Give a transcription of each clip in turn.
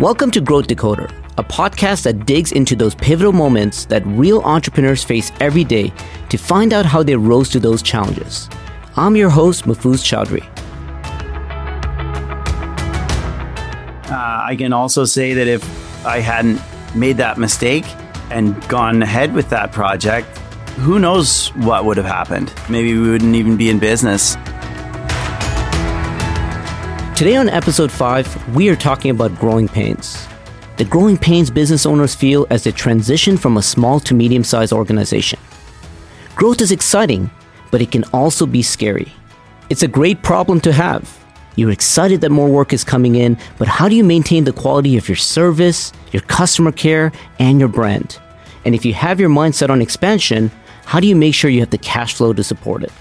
Welcome to Growth Decoder, a podcast that digs into those pivotal moments that real entrepreneurs face every day to find out how they rose to those challenges. I'm your host, Mahfouz Chowdhury. Uh, I can also say that if I hadn't made that mistake and gone ahead with that project, who knows what would have happened? Maybe we wouldn't even be in business. Today on episode 5, we are talking about growing pains. The growing pains business owners feel as they transition from a small to medium sized organization. Growth is exciting, but it can also be scary. It's a great problem to have. You're excited that more work is coming in, but how do you maintain the quality of your service, your customer care, and your brand? And if you have your mindset on expansion, how do you make sure you have the cash flow to support it?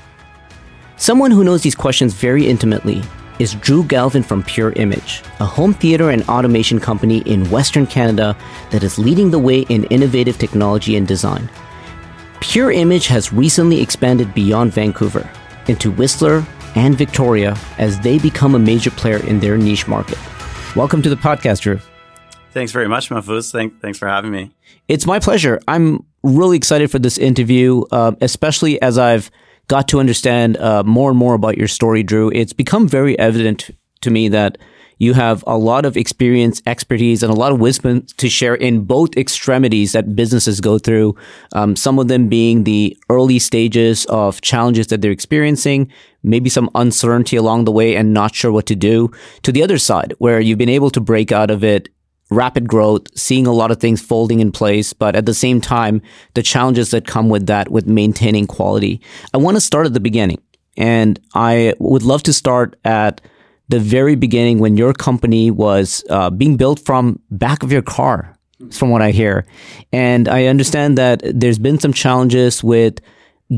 Someone who knows these questions very intimately is Drew Galvin from Pure Image, a home theater and automation company in Western Canada that is leading the way in innovative technology and design. Pure Image has recently expanded beyond Vancouver into Whistler and Victoria as they become a major player in their niche market. Welcome to the podcast, Drew. Thanks very much, Mahfouz. Thank, thanks for having me. It's my pleasure. I'm really excited for this interview, uh, especially as I've got to understand uh, more and more about your story, Drew, it's become very evident to me that you have a lot of experience, expertise, and a lot of wisdom to share in both extremities that businesses go through. Um, some of them being the early stages of challenges that they're experiencing, maybe some uncertainty along the way and not sure what to do, to the other side, where you've been able to break out of it rapid growth, seeing a lot of things folding in place, but at the same time, the challenges that come with that, with maintaining quality. I want to start at the beginning. And I would love to start at the very beginning when your company was uh, being built from back of your car, from what I hear. And I understand that there's been some challenges with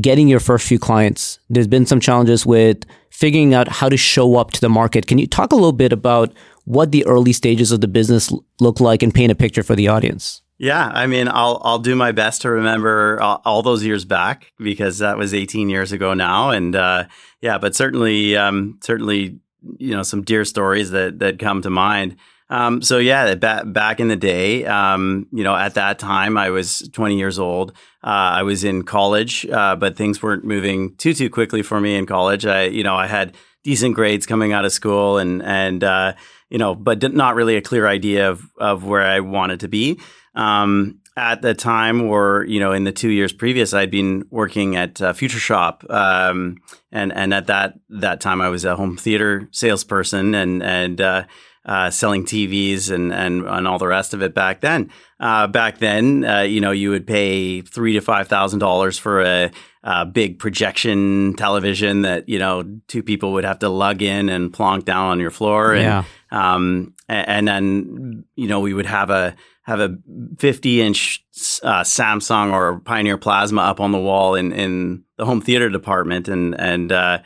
getting your first few clients. There's been some challenges with figuring out how to show up to the market. Can you talk a little bit about what the early stages of the business look like and paint a picture for the audience. Yeah, I mean, I'll I'll do my best to remember all, all those years back because that was 18 years ago now, and uh, yeah, but certainly, um, certainly, you know, some dear stories that that come to mind. Um, so yeah, back back in the day, um, you know, at that time I was 20 years old. Uh, I was in college, uh, but things weren't moving too too quickly for me in college. I, you know, I had decent grades coming out of school, and and uh, you know, but not really a clear idea of, of where I wanted to be. Um, at the time, or you know, in the two years previous, I'd been working at uh, Future Shop, um, and and at that that time, I was a home theater salesperson, and and uh, uh, selling TVs and, and and all the rest of it back then. Uh, back then, uh, you know, you would pay three to five thousand dollars for a, a, big projection television that you know two people would have to lug in and plonk down on your floor. And, yeah. Um, and then you know we would have a have a 50 inch uh, Samsung or Pioneer Plasma up on the wall in in the home theater department, and and uh,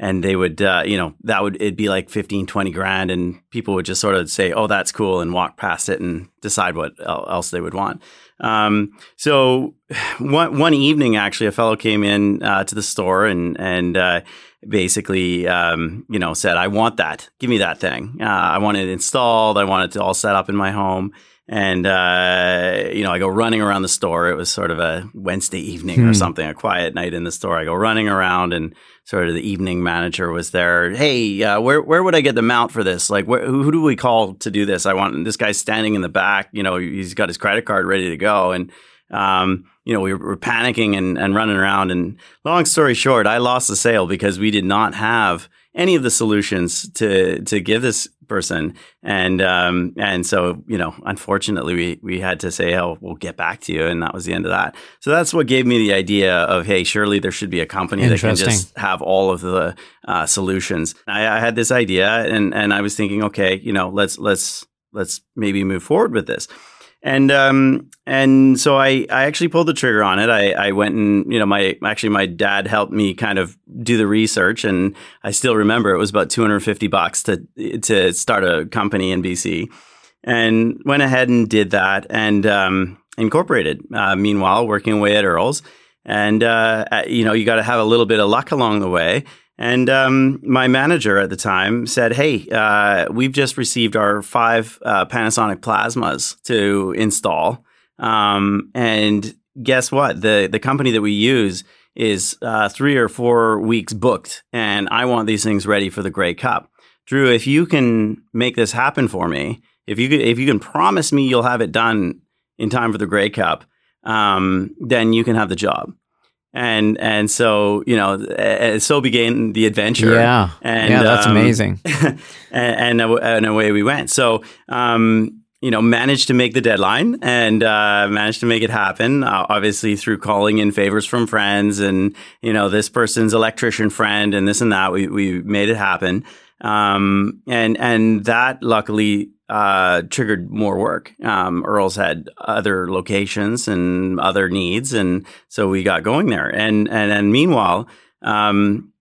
and they would uh, you know that would it'd be like 15 20 grand and people would just sort of say oh that's cool and walk past it and decide what else they would want um, so one, one evening actually a fellow came in uh, to the store and and uh, basically, um, you know, said, I want that. Give me that thing. Uh, I want it installed. I want it all set up in my home. And, uh, you know, I go running around the store. It was sort of a Wednesday evening hmm. or something, a quiet night in the store. I go running around and sort of the evening manager was there. Hey, uh, where, where would I get the mount for this? Like, where, who, who do we call to do this? I want this guy's standing in the back. You know, he's got his credit card ready to go. And, um, you know, we were, panicking and, and running around. And long story short, I lost the sale because we did not have any of the solutions to to give this person. And um, and so, you know, unfortunately, we we had to say, "Oh, we'll get back to you," and that was the end of that. So that's what gave me the idea of, "Hey, surely there should be a company that can just have all of the uh, solutions." I, I had this idea, and and I was thinking, okay, you know, let's let's let's maybe move forward with this and um, and so I, I actually pulled the trigger on it. I, I went and you know my actually my dad helped me kind of do the research, and I still remember it was about two hundred fifty bucks to to start a company in BC, and went ahead and did that and um, incorporated. Uh, meanwhile, working away at Earls, and uh, you know you got to have a little bit of luck along the way. And um, my manager at the time said, "Hey, uh, we've just received our five uh, Panasonic plasmas to install, um, and guess what? the The company that we use is uh, three or four weeks booked, and I want these things ready for the Grey Cup. Drew, if you can make this happen for me, if you could, if you can promise me you'll have it done in time for the Grey Cup, um, then you can have the job." And and so you know so began the adventure yeah and yeah that's um, amazing and, and, and, away we went so um, you know, managed to make the deadline and uh, managed to make it happen. Uh, obviously, through calling in favors from friends and you know this person's electrician friend and this and that, we we made it happen. Um, and and that luckily uh, triggered more work. Um, Earls had other locations and other needs, and so we got going there. And and and meanwhile, um,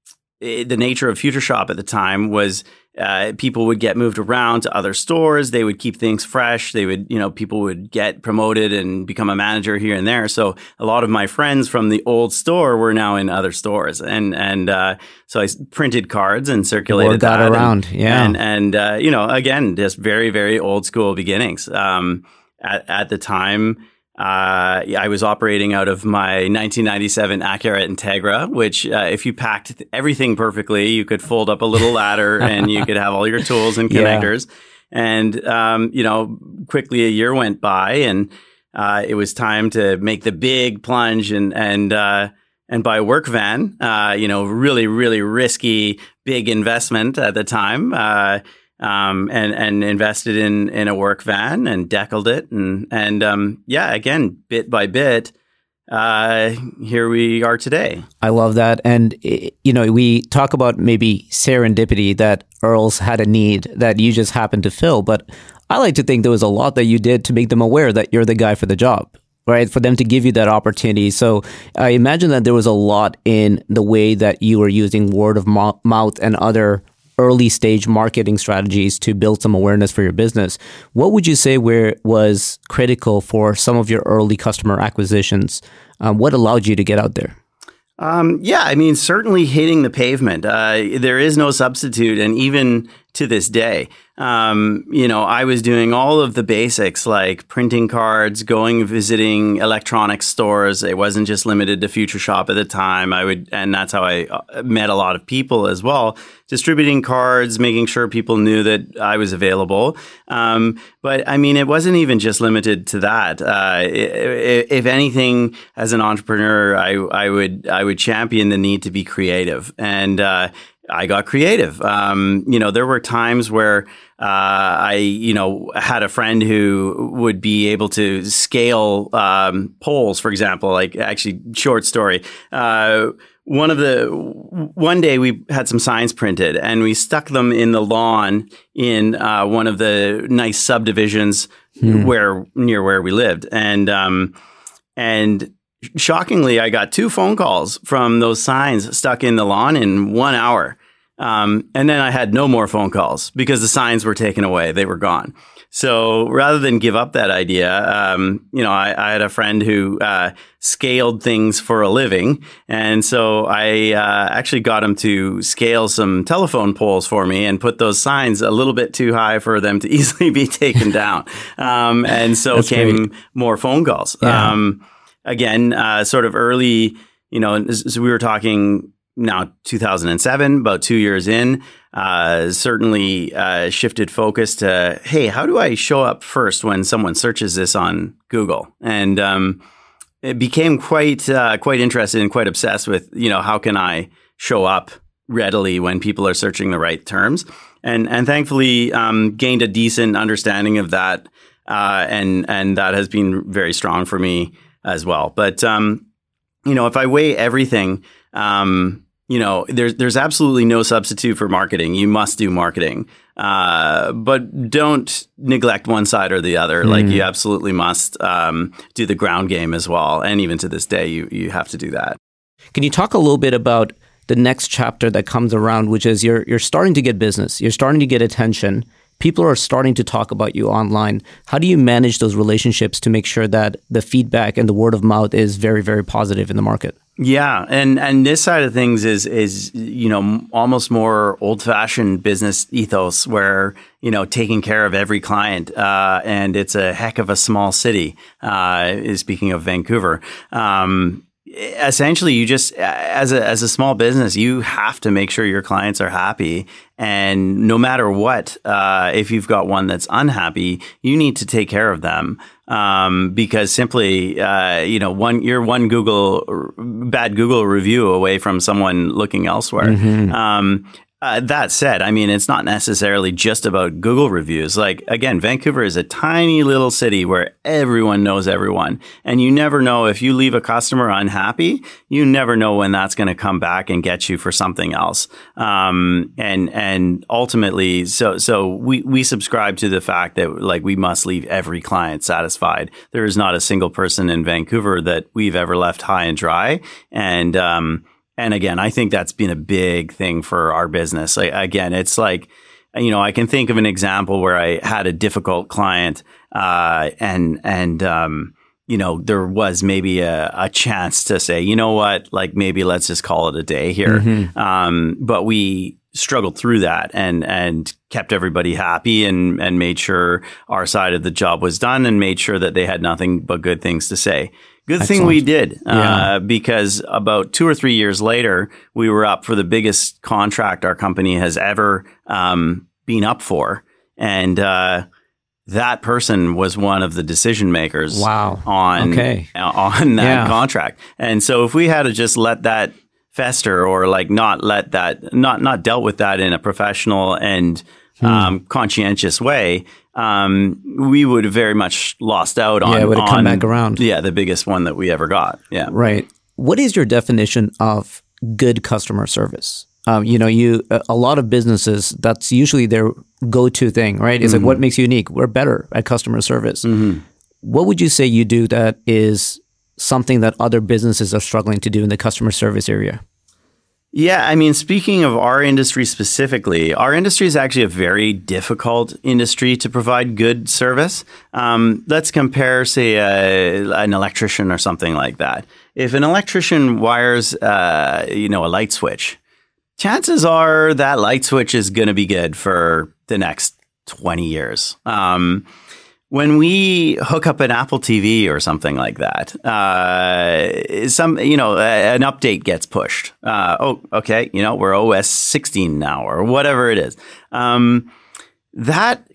it, the nature of Future Shop at the time was uh, people would get moved around to other stores. They would keep things fresh. They would, you know, people would get promoted and become a manager here and there. So a lot of my friends from the old store were now in other stores, and and uh, so I printed cards and circulated that, that around. And, yeah, and and uh, you know, again, just very very old school beginnings. Um, at at the time uh, I was operating out of my 1997 Acura Integra, which, uh, if you packed everything perfectly, you could fold up a little ladder and you could have all your tools and connectors. Yeah. And, um, you know, quickly a year went by and uh, it was time to make the big plunge and, and, uh, and buy a work van, uh, you know, really, really risky, big investment at the time. Um, and and invested in in a work van and deckled it and and um, yeah, again, bit by bit, uh, here we are today. I love that, and you know, we talk about maybe serendipity that Earls had a need that you just happened to fill, but I like to think there was a lot that you did to make them aware that you're the guy for the job. Right, for them to give you that opportunity. So I imagine that there was a lot in the way that you were using word of mouth and other early stage marketing strategies to build some awareness for your business. What would you say where was critical for some of your early customer acquisitions? Um, what allowed you to get out there? Um, yeah, I mean, certainly hitting the pavement. Uh, there is no substitute, and even to this day, um, you know, I was doing all of the basics like printing cards, going visiting electronics stores. It wasn't just limited to Future Shop at the time. I would, and that's how I uh, met a lot of people as well. Distributing cards, making sure people knew that I was available. Um, but I mean, it wasn't even just limited to that. Uh, if anything, as an entrepreneur, I, I would I would champion the need to be creative and. Uh, I got creative. Um, you know, there were times where uh, I, you know, had a friend who would be able to scale um, poles, for example. Like, actually, short story. Uh, one of the one day we had some signs printed and we stuck them in the lawn in uh, one of the nice subdivisions hmm. where near where we lived, and um, and shockingly, I got two phone calls from those signs stuck in the lawn in one hour. Um, and then I had no more phone calls because the signs were taken away; they were gone. So rather than give up that idea, um, you know, I, I, had a friend who uh, scaled things for a living, and so I uh, actually got him to scale some telephone poles for me and put those signs a little bit too high for them to easily be taken down. Um, and so That's came great. more phone calls. Yeah. Again, uh, sort of early, you know, so we were talking now 2007, about two years in, uh, certainly uh, shifted focus to hey, how do I show up first when someone searches this on Google? And um, it became quite uh, quite interested and quite obsessed with you know how can I show up readily when people are searching the right terms, and and thankfully um, gained a decent understanding of that, uh, and and that has been very strong for me as well. But um, you know, if I weigh everything. Um, you know, there's there's absolutely no substitute for marketing. You must do marketing, uh, but don't neglect one side or the other. Mm. Like you absolutely must um, do the ground game as well. And even to this day, you you have to do that. Can you talk a little bit about the next chapter that comes around, which is you're you're starting to get business, you're starting to get attention. People are starting to talk about you online. How do you manage those relationships to make sure that the feedback and the word of mouth is very, very positive in the market? Yeah, and and this side of things is is you know almost more old fashioned business ethos where you know taking care of every client, uh, and it's a heck of a small city. Uh, speaking of Vancouver. Um, essentially you just as a as a small business you have to make sure your clients are happy. And no matter what uh, if you've got one that's unhappy you need to take care of them. Um, because simply uh, you know one you're one google bad google review away from someone looking elsewhere. Mm-hmm. um, uh, that said, I mean, it's not necessarily just about Google reviews. Like, again, Vancouver is a tiny little city where everyone knows everyone. And you never know if you leave a customer unhappy, you never know when that's going to come back and get you for something else. Um, and, and ultimately, so, so we, we subscribe to the fact that like we must leave every client satisfied. There is not a single person in Vancouver that we've ever left high and dry. And, um, and again, I think that's been a big thing for our business. Like, again, it's like, you know, I can think of an example where I had a difficult client, uh, and and um, you know, there was maybe a, a, chance to say, you know what, like maybe let's just call it a day here. Mm-hmm. Um, but we struggled through that and and kept everybody happy and and made sure our side of the job was done and made sure that they had nothing but good things to say. Good Excellent. thing we did, yeah. uh, because about two or three years later, we were up for the biggest contract our company has ever um, been up for, and uh, that person was one of the decision makers. Wow. On okay. on that yeah. contract, and so if we had to just let that fester or like not let that not not dealt with that in a professional and hmm. um, conscientious way, um, we would have very much lost out on. Yeah, would have come back around. Yeah, the biggest one that we ever got. Yeah, right. What is your definition of good customer service? Um, you know, you a lot of businesses that's usually their go-to thing, right? It's mm-hmm. like what makes you unique. We're better at customer service. Mm-hmm. What would you say you do that is something that other businesses are struggling to do in the customer service area? Yeah, I mean, speaking of our industry specifically, our industry is actually a very difficult industry to provide good service. Um, let's compare, say, a, an electrician or something like that. If an electrician wires, uh, you know, a light switch, chances are that light switch is going to be good for the next 20 years. Um, when we hook up an Apple TV or something like that, uh, some you know an update gets pushed. Uh, oh, okay, you know we're OS 16 now or whatever it is. Um, that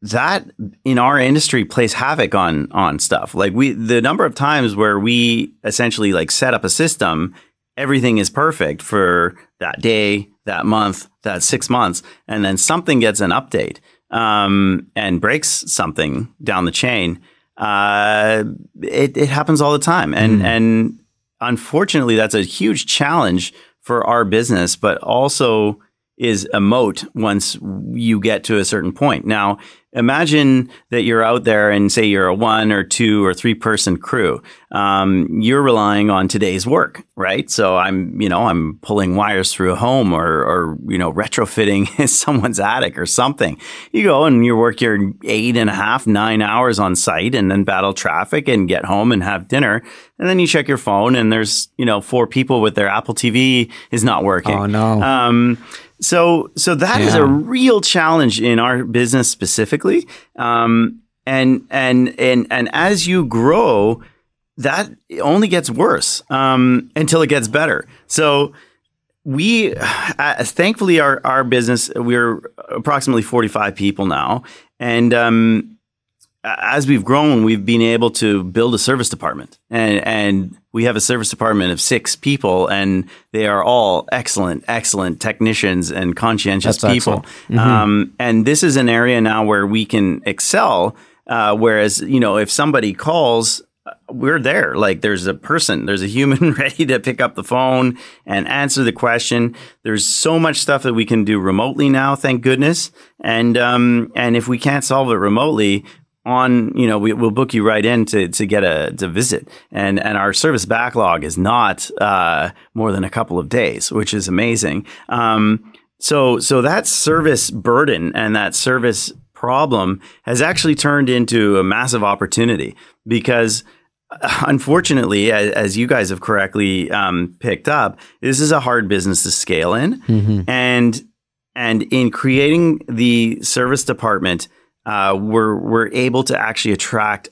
that in our industry plays havoc on on stuff. Like we, the number of times where we essentially like set up a system, everything is perfect for that day, that month, that six months, and then something gets an update um, and breaks something down the chain, uh, it, it, happens all the time. And, mm. and unfortunately, that's a huge challenge for our business, but also is a moat once you get to a certain point. Now, imagine that you're out there and say you're a one or two or three person crew. Um, you're relying on today's work, right? So I'm, you know, I'm pulling wires through a home or, or you know, retrofitting someone's attic or something. You go and you work your eight and a half, nine hours on site and then battle traffic and get home and have dinner. And then you check your phone and there's, you know, four people with their Apple TV is not working. Oh, no. Um, so, so that yeah. is a real challenge in our business specifically. Um, and, and, and, and as you grow, that only gets worse, um, until it gets better. So, we uh, thankfully our our business we're approximately 45 people now and um, as we've grown, we've been able to build a service department, and and we have a service department of six people, and they are all excellent, excellent technicians and conscientious That's people. Mm-hmm. Um, and this is an area now where we can excel. Uh, whereas, you know, if somebody calls, uh, we're there. Like there's a person, there's a human ready to pick up the phone and answer the question. There's so much stuff that we can do remotely now, thank goodness. And um, and if we can't solve it remotely, on you know we, will book you right in to, to get a to visit. And and our service backlog is not uh, more than a couple of days which is amazing. Um, so so that service burden and that service problem has actually turned into a massive opportunity because unfortunately, as, as, you guys have correctly um, picked up, this is a hard business to scale in, mm-hmm. and and in creating the service department, uh, we're we're able to actually attract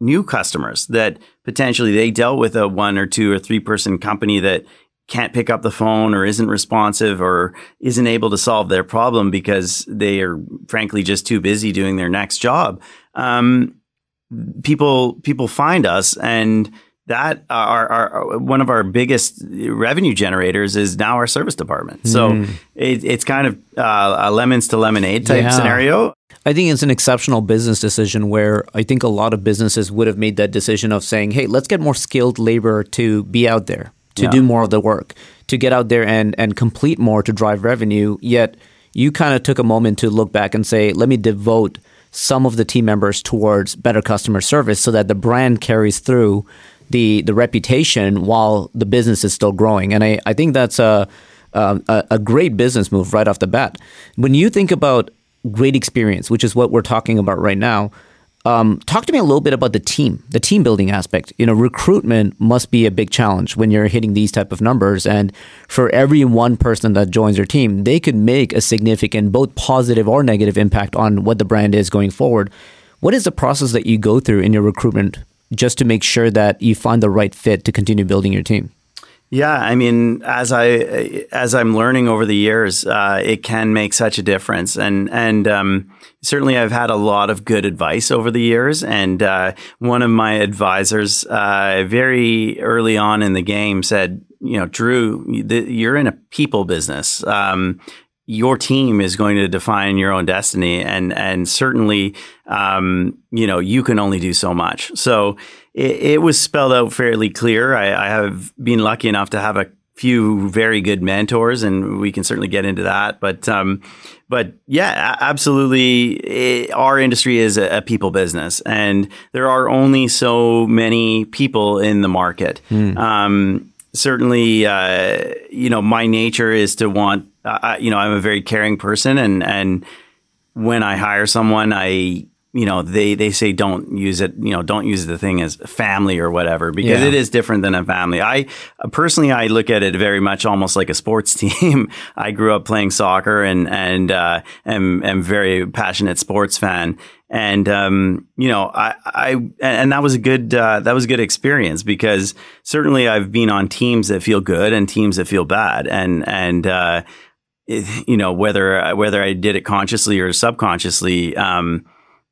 new customers that potentially they dealt with a one or two or three person company that can't pick up the phone or isn't responsive or isn't able to solve their problem because they are frankly just too busy doing their next job. Um, people people find us and that our, our, one of our biggest revenue generators is now our service department. So mm. it, it's kind of uh, a lemons to lemonade type yeah. scenario. I think it's an exceptional business decision where I think a lot of businesses would have made that decision of saying, "Hey, let's get more skilled labor to be out there to yeah. do more of the work, to get out there and and complete more to drive revenue." Yet you kind of took a moment to look back and say, "Let me devote some of the team members towards better customer service so that the brand carries through the the reputation while the business is still growing." And I I think that's a a, a great business move right off the bat. When you think about great experience, which is what we're talking about right now. Um, talk to me a little bit about the team, the team building aspect. You know, recruitment must be a big challenge when you're hitting these type of numbers. And for every one person that joins your team, they could make a significant, both positive or negative impact on what the brand is going forward. What is the process that you go through in your recruitment just to make sure that you find the right fit to continue building your team? Yeah, I mean, as I as I'm learning over the years, uh, it can make such a difference, and and um, certainly I've had a lot of good advice over the years. And uh, one of my advisors, uh, very early on in the game, said, "You know, Drew, you're in a people business. Um, your team is going to define your own destiny, and and certainly, um, you know, you can only do so much. So it, it was spelled out fairly clear. I, I, have been lucky enough to have a few very good mentors, and we can certainly get into that. But um, but yeah, absolutely, it, our industry is a, a, people business, and there are only so many people in the market. Mm. Um, certainly, uh, you know, my nature is to want uh, you know, I'm a very caring person, and and when I hire someone, I you know they they say don't use it you know don't use the thing as family or whatever because yeah. it is different than a family i personally i look at it very much almost like a sports team i grew up playing soccer and and uh, am am very passionate sports fan and um, you know I, I and that was a good uh, that was a good experience because certainly I've been on teams that feel good and teams that feel bad and and uh, you know whether whether I did it consciously or subconsciously. Um,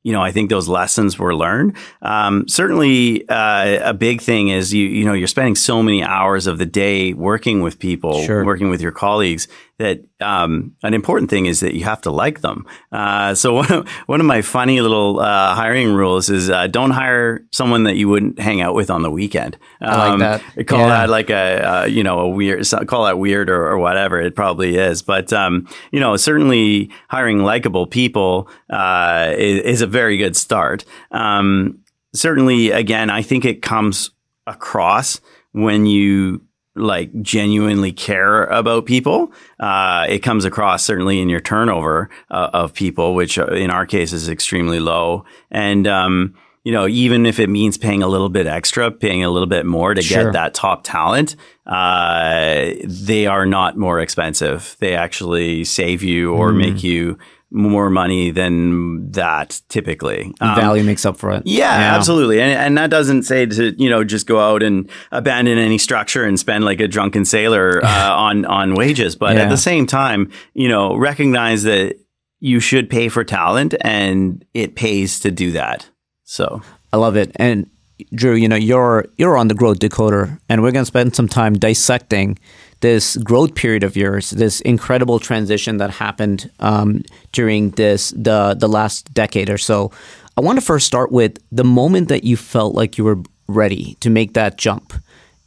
you know, I think those lessons were learned. Um, certainly, uh, a big thing is you you know you're spending so many hours of the day working with people, sure. working with your colleagues that um, an important thing is that you have to like them. Uh, so one of, one of my funny little uh, hiring rules is uh, don't hire someone that you wouldn't hang out with on the weekend. Um, I like um, that. Call yeah. that like a uh, you know a weird call that weird or, or whatever it probably is. But um, you know certainly hiring likable people uh, is, is, a very good start. Um, certainly, again, I think it comes across when you like genuinely care about people. Uh, it comes across certainly in your turnover uh, of people, which uh, in our case is extremely low. And, um, you know, even if it means paying a little bit extra, paying a little bit more to sure. get that top talent, uh, they are not more expensive. They actually save you or mm. make you more money than that typically. Um, Value makes up for it. Yeah, yeah. absolutely. And, and that doesn't say to, you know, just go out and abandon any structure and spend like a drunken sailor uh, on, on wages. But yeah. at the same time, you know, recognize that you should pay for talent and it pays to do that. So I love it. And Drew, you know, you're you're on the growth decoder and we're gonna spend some time dissecting this growth period of yours, this incredible transition that happened um, during this the the last decade or so. I want to first start with the moment that you felt like you were ready to make that jump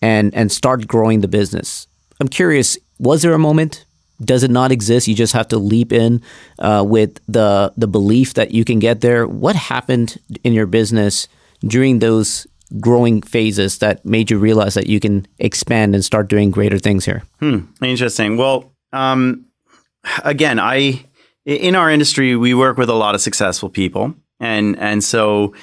and and start growing the business. I'm curious, was there a moment? Does it not exist? You just have to leap in uh, with the the belief that you can get there. What happened in your business during those growing phases that made you realize that you can expand and start doing greater things here? Hmm. Interesting. Well, um, again, I in our industry we work with a lot of successful people, and and so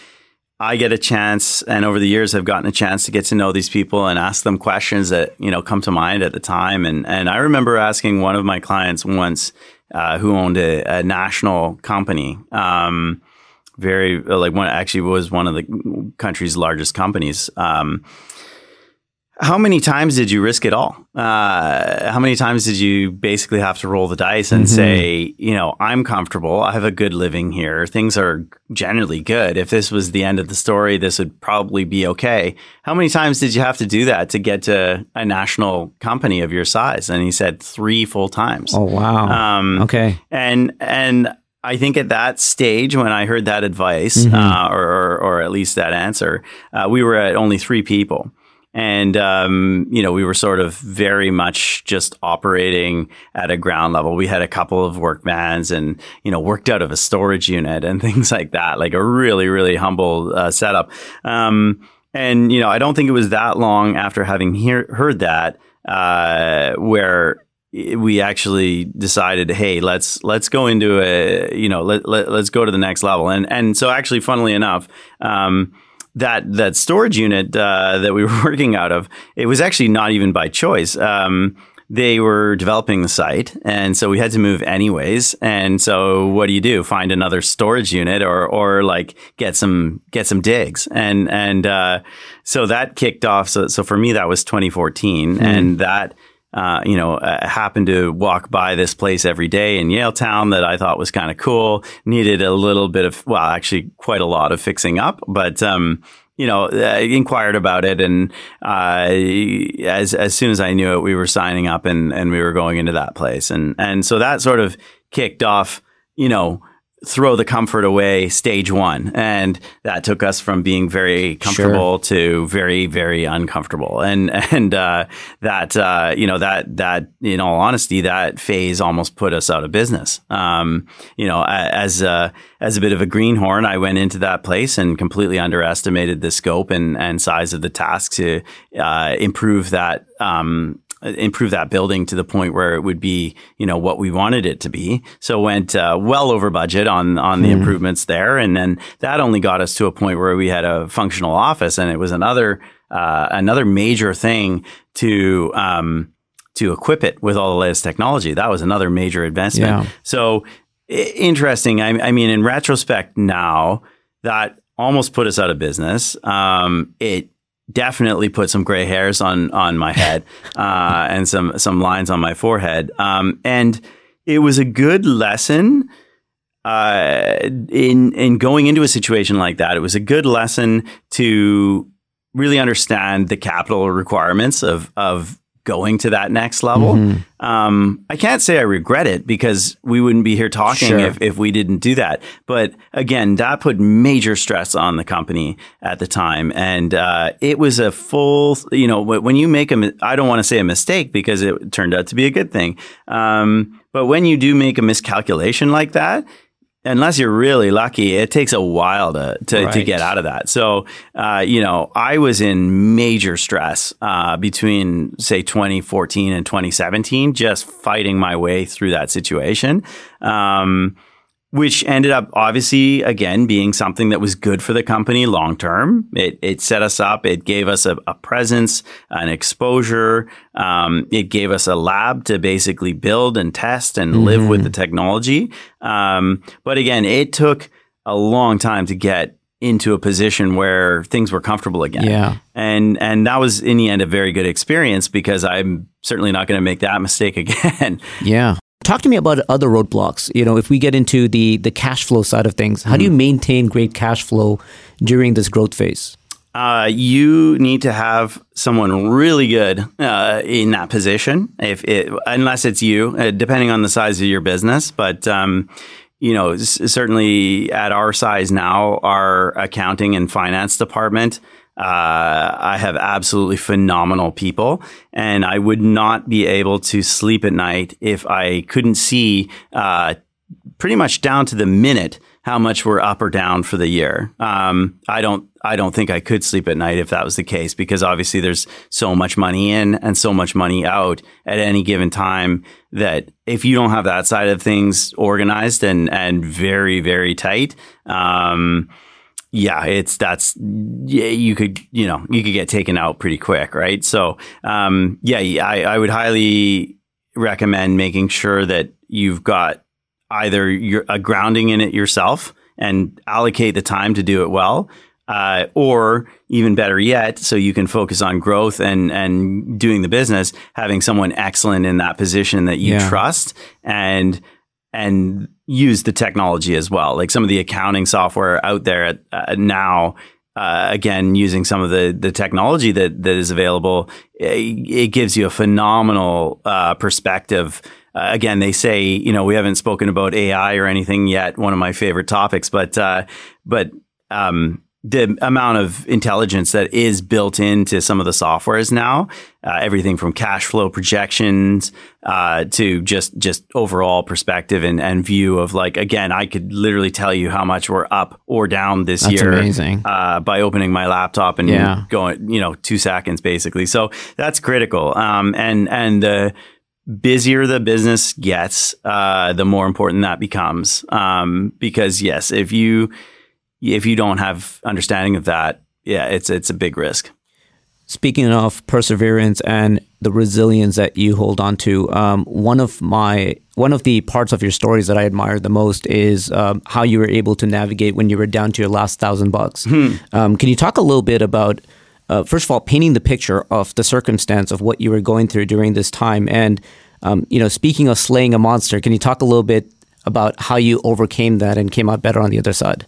I get a chance, and over the years, I've gotten a chance to get to know these people and ask them questions that you know come to mind at the time. And and I remember asking one of my clients once, uh, who owned a, a national company, um, very like one actually was one of the country's largest companies. Um, how many times did you risk it all? Uh, how many times did you basically have to roll the dice and mm-hmm. say, you know, I'm comfortable. I have a good living here. Things are generally good. If this was the end of the story, this would probably be okay. How many times did you have to do that to get to a national company of your size? And he said three full times. Oh wow. Um, okay. And and I think at that stage, when I heard that advice, mm-hmm. uh, or, or, or at least that answer, uh, we were at only three people. And, um, you know, we were sort of very much just operating at a ground level. We had a couple of work vans and, you know, worked out of a storage unit and things like that, like a really, really humble uh, setup. Um, and, you know, I don't think it was that long after having hear- heard that uh, where we actually decided, hey, let's let's go into a you know let, let us go to the next level. And and so actually, funnily enough, um, that that storage unit uh, that we were working out of, it was actually not even by choice. Um, they were developing the site, and so we had to move anyways. And so, what do you do? Find another storage unit, or or like get some get some digs, and and uh, so that kicked off. So so for me, that was 2014, mm. and that uh, you know, uh, happened to walk by this place every day in Yaletown that I thought was kind of cool. Needed a little bit of, well, actually quite a lot of fixing up, but, um, you know, uh, inquired about it, and uh, as as soon as I knew it, we were signing up, and and we were going into that place, and and so that sort of kicked off, you know, throw the comfort away stage one. And that took us from being very comfortable sure. to very very uncomfortable. And and uh, that uh, you know that that in all honesty that phase almost put us out of business. Um, you know as a, as a bit of a greenhorn I went into that place and completely underestimated the scope and and size of the task to uh, improve that um, improve that building to the point where it would be, you know, what we wanted it to be. So went uh, well over budget on on the mm. improvements there, and then that only got us to a point where we had a functional office, and it was another uh, another major thing to. Um, to equip it with all the latest technology. That was another major advancement. Yeah. So interesting. I, I, mean, in retrospect, now that almost put us out of business. Um, it definitely put some gray hairs on on my head uh, and some some lines on my forehead. Um, and it was a good lesson uh, in in going into a situation like that. It was a good lesson to really understand the capital requirements of of going to that next level. Mm-hmm. Um, I can't say I regret it because we wouldn't be here talking sure. if, if we didn't do that. But again, that put major stress on the company at the time. And uh, it was a full, you know, when you make a, I don't want to say a mistake because it turned out to be a good thing. Um, but when you do make a miscalculation like that, unless you're really lucky, it takes a while to to, right. to get out of that. So, uh, you know, I was in major stress uh, between say 2014 and 2017, just fighting my way through that situation. Um, which ended up obviously again being something that was good for the company long term. It, it set us up. It gave us a, a presence, an exposure. Um, it gave us a lab to basically build and test and mm-hmm. live with the technology. Um, but again, it took a long time to get into a position where things were comfortable again. Yeah. And and that was in the end a very good experience because I'm certainly not going to make that mistake again. Yeah. Talk to me about other roadblocks. You know, if we get into the the cash flow side of things, how mm-hmm. do you mm-hmm. maintain great cash flow during this growth phase? Uh, you need to have someone really good uh, in that position, if it, unless it's you, uh, depending on the size of your business. But um, you know, s- certainly at our size now, our accounting and finance department uh, I have absolutely phenomenal people, and I would not be able to sleep at night if I couldn't see uh, pretty much down to the minute how much we're up or down for the year. Um, I don't. I don't think I could sleep at night if that was the case because obviously there's so much money in and so much money out at any given time that if you don't have that side of things organized and and very very tight. Um, yeah, it's that's yeah, you could you know you could get taken out pretty quick, right? So um, yeah, I, I would highly recommend making sure that you've got either your, a grounding in it yourself and allocate the time to do it well, uh, or even better yet, so you can focus on growth and and doing the business, having someone excellent in that position that you Yeah. trust and and use the technology as well. Like some of the accounting software out there at, uh, now. Uh, again, using some of the the technology that that is available, it, it gives you a phenomenal uh, perspective. Uh, again, they say you know we haven't spoken about AI or anything yet. One of my favorite topics, but uh, but um, the amount of intelligence that is built into some of the softwares now, uh, everything from cash flow projections uh, to just just overall perspective and, and view of like again, I could literally tell you how much we're up or down this That's year amazing. uh, by opening my laptop and Yeah. going, you know, two seconds basically. So that's critical. Um, and and the busier the business gets, uh, the more important that becomes. Um, because yes, if you if you don't have understanding of that, yeah, it's it's a big risk. Speaking of perseverance and the resilience that you hold on to, um, one of my one of the parts of your stories that I admire the most is um, how you were able to navigate when you were down to your last thousand bucks. Um, can you talk a little bit about, uh, first of all, painting the picture of the circumstance of what you were going through during this time, and um, you know, speaking of slaying a monster, can you talk a little bit about how you overcame that and came out better on the other side?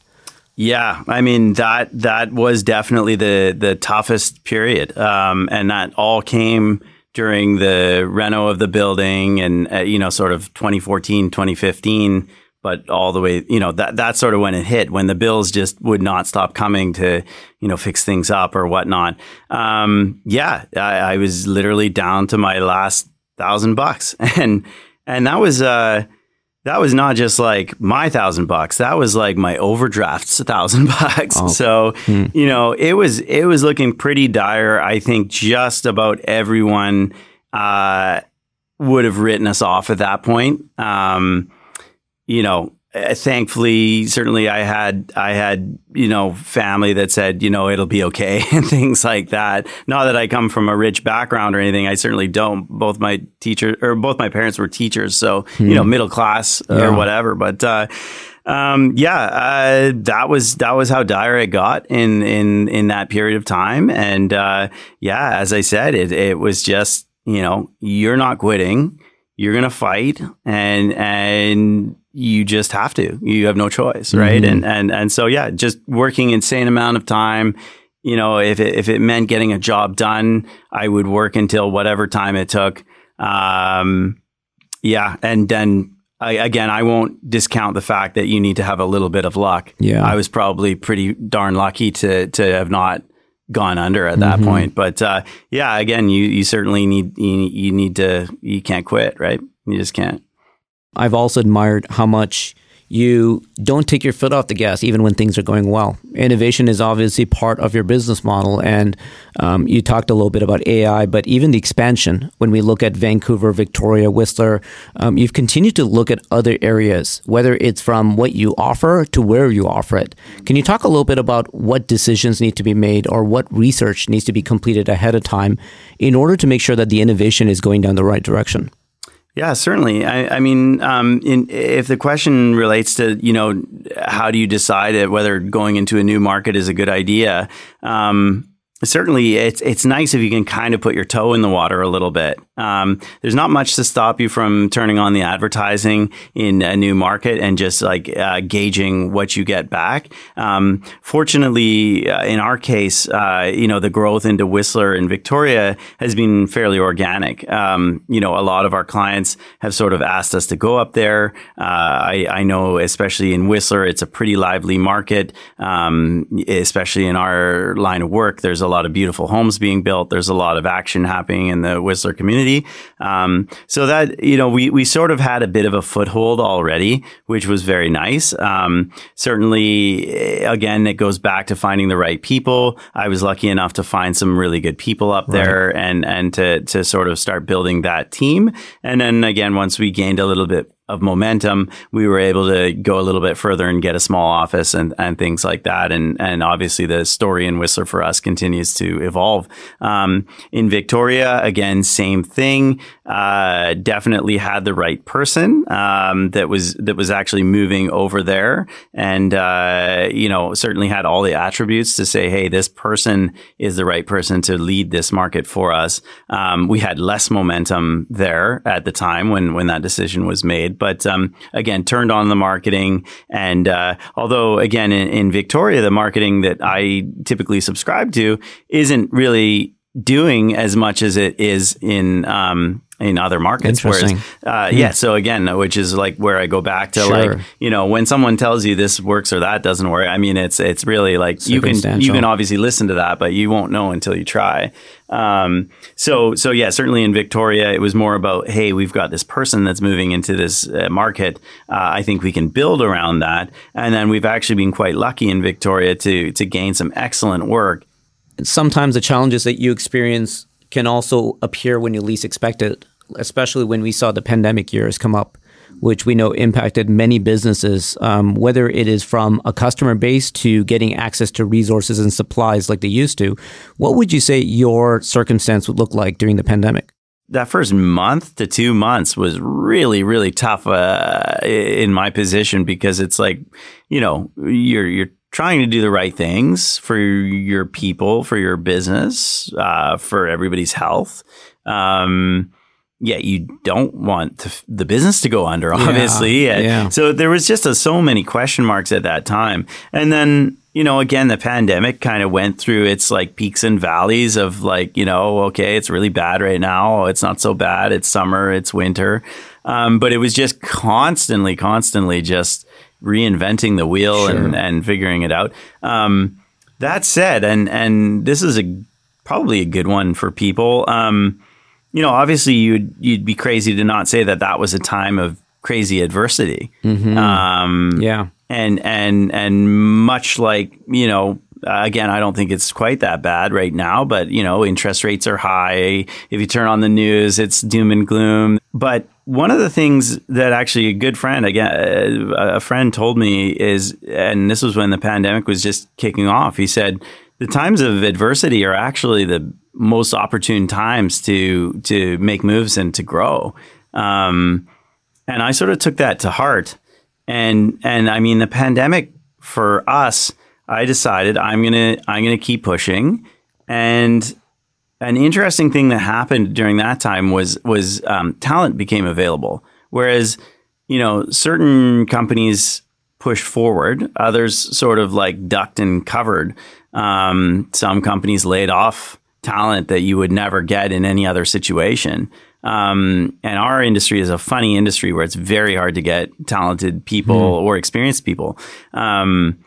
Yeah, I mean that that was definitely the the toughest period, um, and that all came during the reno of the building, and uh, you know, sort of 2014, 2015, but all the way, you know, that that's sort of when it hit, when the bills just would not stop coming to, you know, fix things up or whatnot. Um, yeah, I, I was literally down to my last thousand bucks, and and that was. Uh, that was not just like my thousand bucks. That was like my overdraft's thousand bucks. Oh. So, you know, it was it was looking pretty dire. I think just about everyone uh, would have written us off at that point. Um, you know, thankfully, certainly I had I had you know family that said you know it'll be okay and things like that. Not that I come from a rich background or anything. I certainly don't. Both my teacher or both my parents were teachers, so you know middle class Yeah. or whatever. But uh, um, yeah, uh, that was that was how dire it got in in in that period of time. And uh, yeah, as I said, it it was just you know you're not quitting. You're gonna fight, and and you just have to. You have no choice, right? Mhm. And and and so yeah, just working insane amount of time. You know, if it, if it meant getting a job done, I would work until whatever time it took. Um, yeah, and then I, again, I won't discount the fact that you need to have a little bit of luck. Yeah. I was probably pretty darn lucky to to have not gone under at that Mhm. point. But uh, yeah, again, you you certainly need you, you need to you can't quit, right? You just can't. I've also admired how much you don't take your foot off the gas even when things are going well. Innovation is obviously part of your business model. And um, you talked a little bit about AI, but even the expansion, when we look at Vancouver, Victoria, Whistler, um, you've continued to look at other areas, whether it's from what you offer to where you offer it. Can you talk a little bit about what decisions need to be made or what research needs to be completed ahead of time in order to make sure that the innovation is going down the right direction? Yeah, certainly. I, I mean, um, in, if the question relates to, you know, how do you decide whether going into a new market is a good idea? Um, certainly, it's it's nice if you can kind of put your toe in the water a little bit. Um, there's not much to stop you from turning on the advertising in a new market and just like uh, gauging what you get back. Um, fortunately, uh, in our case, uh, you know, the growth into Whistler and Victoria has been fairly organic. Um, you know, a lot of our clients have sort of asked us to go up there. Uh, I, I know, especially in Whistler, it's a pretty lively market, um, especially in our line of work. There's a lot of beautiful homes being built. There's a lot of action happening in the Whistler community. Um, so that, you know, we, we sort of had a bit of a foothold already, which was very nice. Um, certainly, eh, again, it goes back to finding the right people. I was lucky enough to find some really good people up there and, and to, to sort of start building that team. And then again, once we gained a little bit of momentum, we were able to go a little bit further and get a small office and, and things like that. And and obviously the story in Whistler for us continues to evolve. Um, in Victoria, again, same thing. Uh, definitely had the right person um, that was that was actually moving over there, and uh, you know certainly had all the attributes to say, hey, this person is the right person to lead this market for us. Um, we had less momentum there at the time when when that decision was made, but um, again, turned on the marketing, and uh, although again in, in Victoria, the marketing that I typically subscribe to isn't really doing as much as it is in um, in other markets. Whereas, uh, yeah. So again, which is like where I go back to sure. like you know when someone tells you this works or that doesn't work. I mean, it's it's really like you can you can obviously listen to that, but you won't know until you try. Um, so so yeah, certainly in Victoria, it was more about hey, we've got this person that's moving into this uh, market. Uh, I think we can build around that, and then we've actually been quite lucky in Victoria to to gain some excellent work sometimes the challenges that you experience can also appear when you least expect it, especially when we saw the pandemic years come up, which we know impacted many businesses, um, whether it is from a customer base to getting access to resources and supplies like they used to. What would you say your circumstance would look like during the pandemic? that first month to two months was really really tough uh, in my position because it's like you know you're you're trying to do the right things for your people, for your business, uh, for everybody's health. Um, yeah, you don't want to, the business to go under, obviously. Yeah, yeah. So there was just a, so many question marks at that time. And then, you know, again, the pandemic kind of went through its like peaks and valleys of like, you know, okay, it's really bad right now. It's not so bad. It's summer, it's winter. Um, but it was just constantly, constantly just reinventing the wheel sure. and, and figuring it out. Um, that said, and and this is a probably a good one for people. Um, you know, obviously you'd you'd be crazy to not say that that was a time of crazy adversity. Mm-hmm. Um, yeah, and and and much like you know again, I don't think it's quite that bad right now, but you know, interest rates are high. If you turn on the news, it's doom and gloom. But one of the things that actually a good friend, again, a friend told me is, and this was when the pandemic was just kicking off. He said, the times of adversity are actually the most opportune times to to make moves and to grow. Um, and I sort of took that to heart. And and I mean, the pandemic for us I decided I'm gonna I'm gonna keep pushing. And an interesting thing that happened during that time was was um, talent became available. Whereas you know certain companies pushed forward, others sort of like ducked and covered. Um, some companies laid off talent that you would never get in any other situation. Um, and our industry is a funny industry where it's very hard to get talented people mm. or experienced people. Um,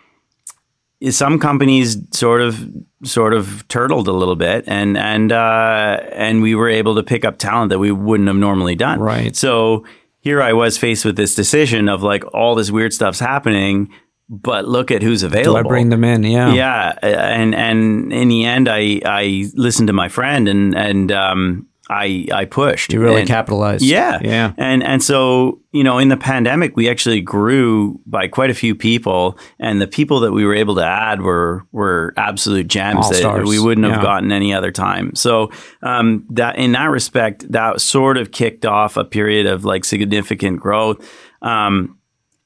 some companies sort of sort of turtled a little bit and and uh, and we were able to pick up talent that we wouldn't have normally done. Right. So here I was faced with this decision of like all this weird stuff's happening, but look at who's available. Do I bring them in? Yeah. Yeah. And and in the end I I listened to my friend and and um I I pushed. You really and, capitalized. Yeah, yeah. And and so you know, in the pandemic, we actually grew by quite a few people, and the people that we were able to add were were absolute gems All that stars. we wouldn't have yeah. gotten any other time. So um, that in that respect, that sort of kicked off a period of like significant growth. Um,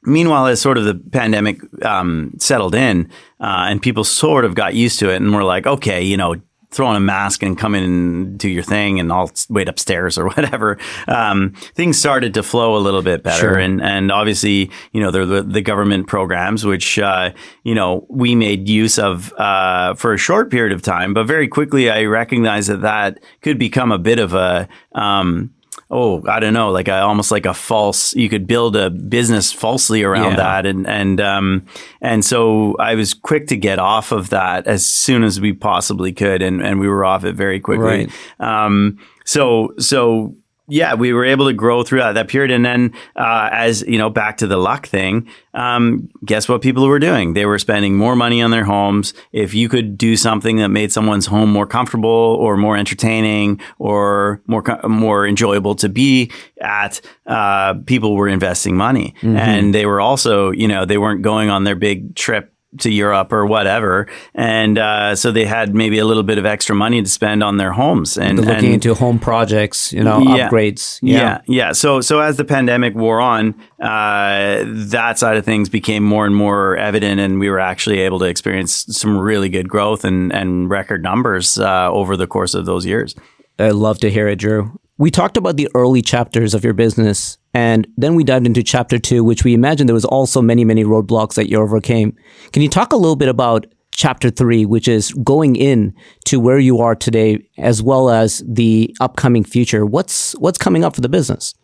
Meanwhile, as sort of the pandemic um, settled in uh, and people sort of got used to it and were like, okay, you know, throw on a mask and come in and do your thing and I'll wait upstairs or whatever. Um, things started to flow a little bit better. Sure. And, and obviously, you know, there the, the government programs, which, uh, you know, we made use of, uh, for a short period of time, but very quickly I recognized that that could become a bit of a, um, oh, I don't know, like a, almost like a false. You could build a business falsely around yeah. that, and and um, and so I was quick to get off of that as soon as we possibly could, and and we were off it very quickly. Right. Um, so so yeah, we were able to grow throughout that period. And then, uh, as you know, back to the luck thing, um, guess what people were doing? They were spending more money on their homes. If you could do something that made someone's home more comfortable or more entertaining or more more enjoyable to be at, uh, people were investing money, mm-hmm. and they were also, you know, they weren't going on their big trip to Europe or whatever, and uh, so they had maybe a little bit of extra money to spend on their homes and They're looking and, into home projects, you know, yeah, upgrades. Yeah. yeah, yeah. So so as the pandemic wore on, uh, that side of things became more and more evident, and we were actually able to experience some really good growth and and record numbers uh, over the course of those years. I love to hear it, Drew. We talked about the early chapters of your business, and then we dived into chapter two, which we imagine there was also many, many roadblocks that you overcame. Can you talk a little bit about chapter three, which is going in to where you are today, as well as the upcoming future? What's what's coming up for the business?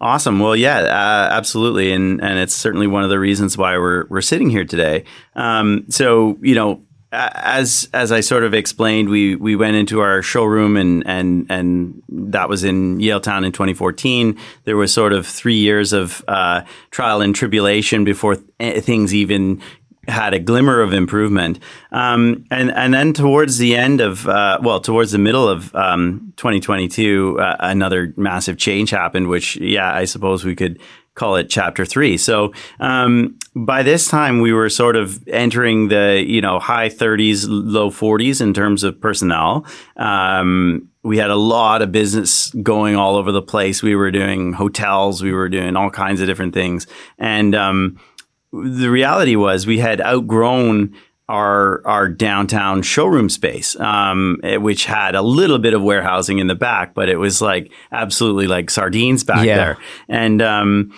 Awesome. Well, yeah, uh, absolutely, and and it's certainly one of the reasons why we're we're sitting here today. Um, so you know, as as I sort of explained, we we went into our showroom and and and that was in Yaletown in 2014. There was sort of three years of uh, trial and tribulation before th- things even had a glimmer of improvement. Um, and and then towards the end of uh, well, towards the middle of um, 2022, uh, another massive change happened, which yeah, I suppose we could call it chapter three. So um, by this time, we were sort of entering the you know high 30s, low 40s in terms of personnel. Um, we had a lot of business going all over the place. We were doing hotels, we were doing all kinds of different things, and um, the reality was we had outgrown our our downtown showroom space, um, eh, which had a little bit of warehousing in the back, but it was like absolutely like sardines back yeah. there, and um,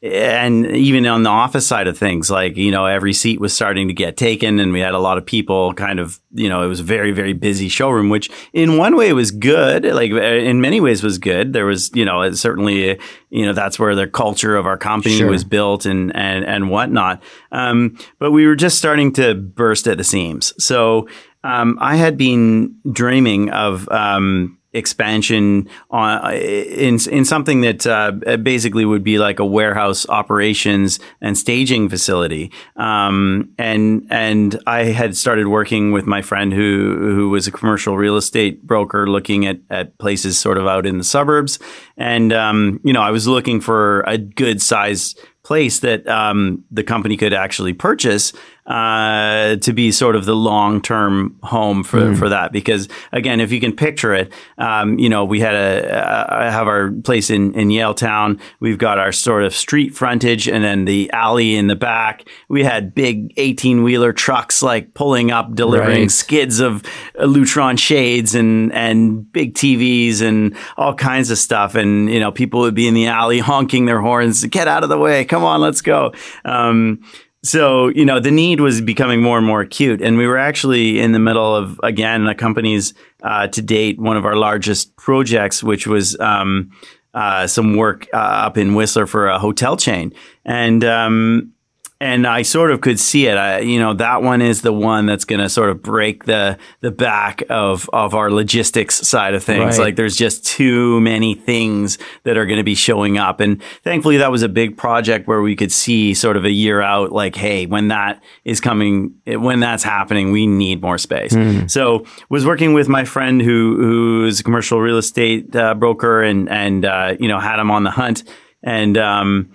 and even on the office side of things, like, you know, every seat was starting to get taken and we had a lot of people kind of, you know, it was a very, very busy showroom, which in one way was good. Like in many ways was good. There was, you know, certainly, you know, that's where the culture of our company sure. was built and, and, and whatnot. Um, but we were just starting to burst at the seams. So, um, I had been dreaming of, um, expansion on in in something that uh, basically would be like a warehouse operations and staging facility. Um, and and I had started working with my friend who who was a commercial real estate broker, looking at at places sort of out in the suburbs. And um, you know, I was looking for a good size place that um, the company could actually purchase uh, to be sort of the long term home for, mm. for that. Because again, if you can picture it, um, you know, we had a uh, have our place in in Yaletown. We've got our sort of street frontage, and then the alley in the back. We had big eighteen wheeler trucks like pulling up, delivering right. skids of Lutron shades and and big TVs and all kinds of stuff. And you know, people would be in the alley honking their horns, "Get out of the way! Come on, let's go." Um, so you know the need was becoming more and more acute and we were actually in the middle of again a company's uh, to date one of our largest projects which was um, uh, some work uh, up in whistler for a hotel chain. And um, and I sort of could see it. I, you know, that one is the one that's going to sort of break the the back of of our logistics side of things. Right. Like, there's just too many things that are going to be showing up, and thankfully, that was a big project where we could see sort of a year out. Like, hey, when that is coming, when that's happening, we need more space. Mm. So, was working with my friend who who's a commercial real estate uh, broker, and and uh, you know had him on the hunt, and um,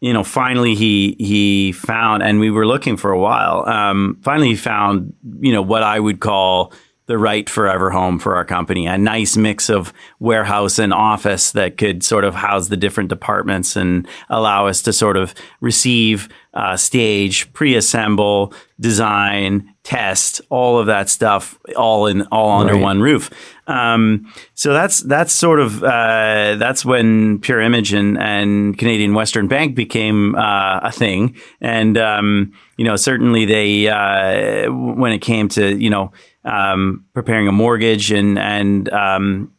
you know, finally he he found, and we were looking for a while. Um, finally, he found, you know, what I would call the right forever home for our company. A nice mix of warehouse and office that could sort of house the different departments and allow us to sort of receive, uh, stage, pre-assemble, design, test, all of that stuff, all in all under one roof. Um, so that's that's sort of uh, that's when Pure Image and, and Canadian Western Bank became uh, a thing, and um, you know certainly they uh, when it came to you know um, preparing a mortgage and and um,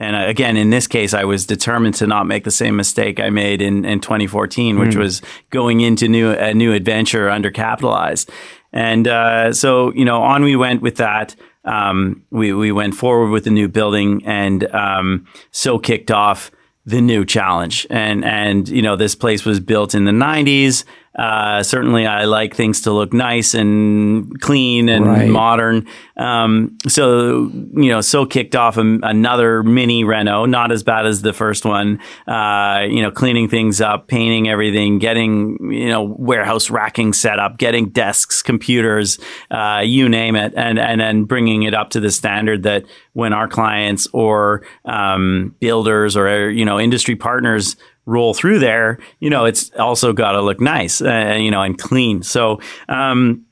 and again, in this case, I was determined to not make the same mistake I made in, in 2014, which mm. was going into new a new adventure undercapitalized. And uh, so, you know, on we went with that. Um, we we went forward with the new building, and um, so kicked off the new challenge. And and you know, this place was built in the '90s. Uh, certainly, I like things to look nice and clean and right. modern. Um, so, you know, so kicked off a, another mini reno, not as bad as the first one. Uh, you know, cleaning things up, painting everything, getting you know warehouse racking set up, getting desks, computers, uh, you name it, and and then bringing it up to the standard that when our clients or um, builders or you know industry partners roll through there, you know, it's also got to look nice, uh, you know, and clean. So, um,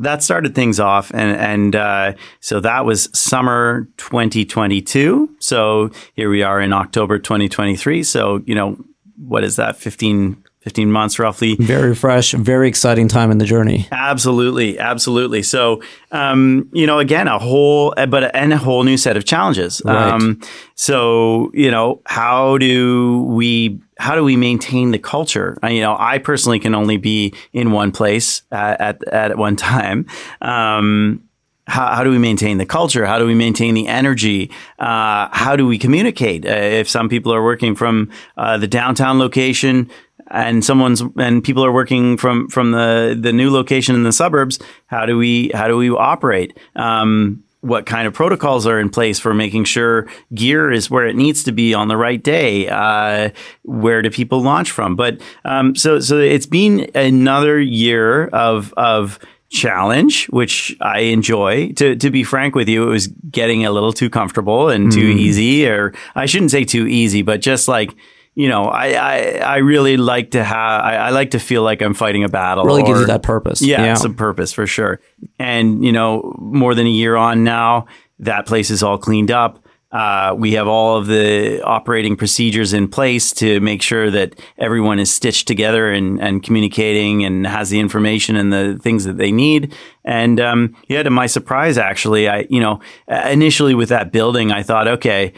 that started things off, and and uh, so that was summer 2022. So here we are in October 2023. So you know, what is that? 15 15 months roughly. Very fresh, very exciting time in the journey. Absolutely, absolutely. So, um, you know, again, a whole, but and a whole new set of challenges. Right. Um, so, you know, how do we how do we maintain the culture? Uh, you know, I personally can only be in one place at at, at one time. Um, how, how, do we maintain the culture? How do we maintain the energy? Uh, how do we communicate? Uh, if some people are working from uh, the downtown location and someone's and people are working from from the the new location in the suburbs how do we how do we operate um, what kind of protocols are in place for making sure gear is where it needs to be on the right day uh, where do people launch from but um, so so it's been another year of of challenge, which I enjoy. To to be frank with you, it was getting a little too comfortable and too mm. easy, or I shouldn't say too easy, but just like you know, I, I, I really like to have, I, I, like to feel like I'm fighting a battle. Really or, gives you that purpose. Yeah, yeah, some purpose for sure. And, you know, more than a year on now, that place is all cleaned up. Uh, we have all of the operating procedures in place to make sure that everyone is stitched together and, and communicating and has the information and the things that they need. And um, yeah, to my surprise, actually, I you know initially with that building, I thought, okay,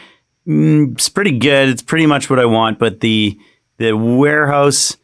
mm, it's pretty good. It's pretty much what I want. But the the warehouse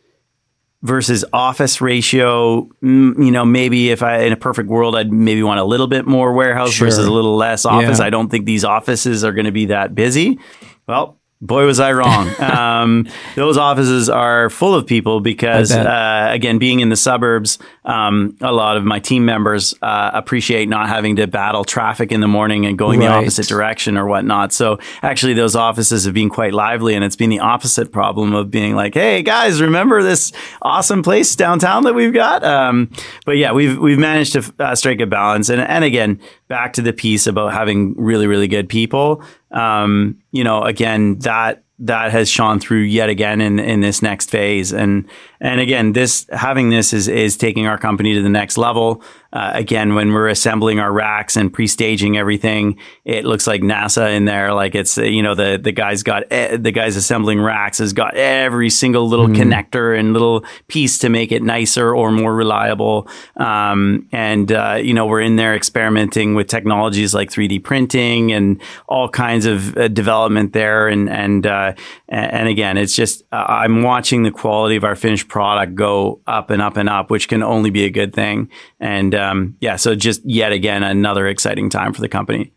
versus office ratio, mm, you know, maybe if I in a perfect world, I'd maybe want a little bit more warehouse sure. versus a little less office. Yeah. I don't think these offices are going to be that busy. Well, boy was I wrong. um, those offices are full of people because, uh, again, being in the suburbs, um, a lot of my team members uh, appreciate not having to battle traffic in the morning and going right. the opposite direction or whatnot. So actually, those offices have been quite lively, and it's been the opposite problem of being like, "Hey guys, remember this awesome place downtown that we've got?" Um, but yeah, we've we've managed to uh, strike a balance, and and again, back to the piece about having really really good people um, you know, again, that that has shone through yet again in, in this next phase. And and again, this having this is is taking our company to the next level. Uh, again, when we're assembling our racks and pre-staging everything, it looks like NASA in there. Like it's you know the the guys got the guys assembling racks has got every single little mm. connector and little piece to make it nicer or more reliable. Um, and uh, you know we're in there experimenting with technologies like 3D printing and all kinds of uh, development there. And and uh, and again, it's just uh, I'm watching the quality of our finished product go up and up and up, which can only be a good thing. And um, yeah, so just yet again, another exciting time for the company.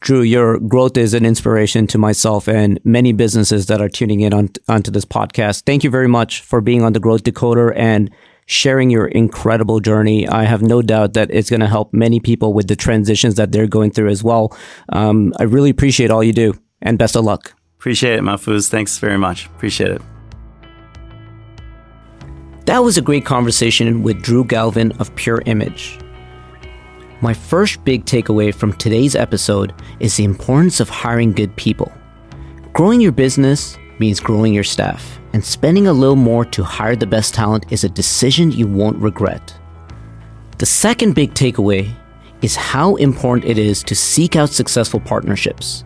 Drew, your growth is an inspiration to myself and many businesses that are tuning in on, onto this podcast. Thank you very much for being on the Growth Decoder and sharing your incredible journey. I have no doubt that it's going to help many people with the transitions that they're going through as well. Um, I really appreciate all you do and best of luck. Appreciate it, Mahfouz. Thanks very much. Appreciate it. That was a great conversation with Drew Galvin of Pure Image. My first big takeaway from today's episode is the importance of hiring good people. Growing your business means growing your staff, and spending a little more to hire the best talent is a decision you won't regret. The second big takeaway is how important it is to seek out successful partnerships.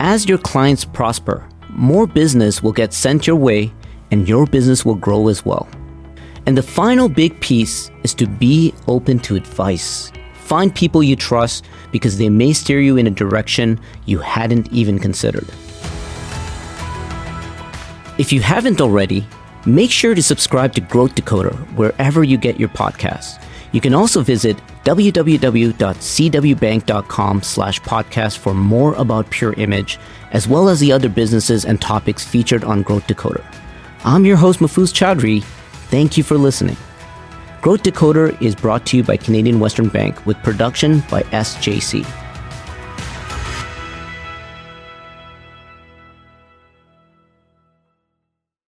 As your clients prosper, more business will get sent your way and your business will grow as well. And the final big piece is to be open to advice. Find people you trust because they may steer you in a direction you hadn't even considered. If you haven't already, make sure to subscribe to Growth Decoder wherever you get your podcasts. You can also visit www.cwbank.com slash podcast for more about Pure Image, as well as the other businesses and topics featured on Growth Decoder. I'm your host, Mahfouz Chowdhury. Thank you for listening. Growth Decoder is brought to you by Canadian Western Bank with production by SJC.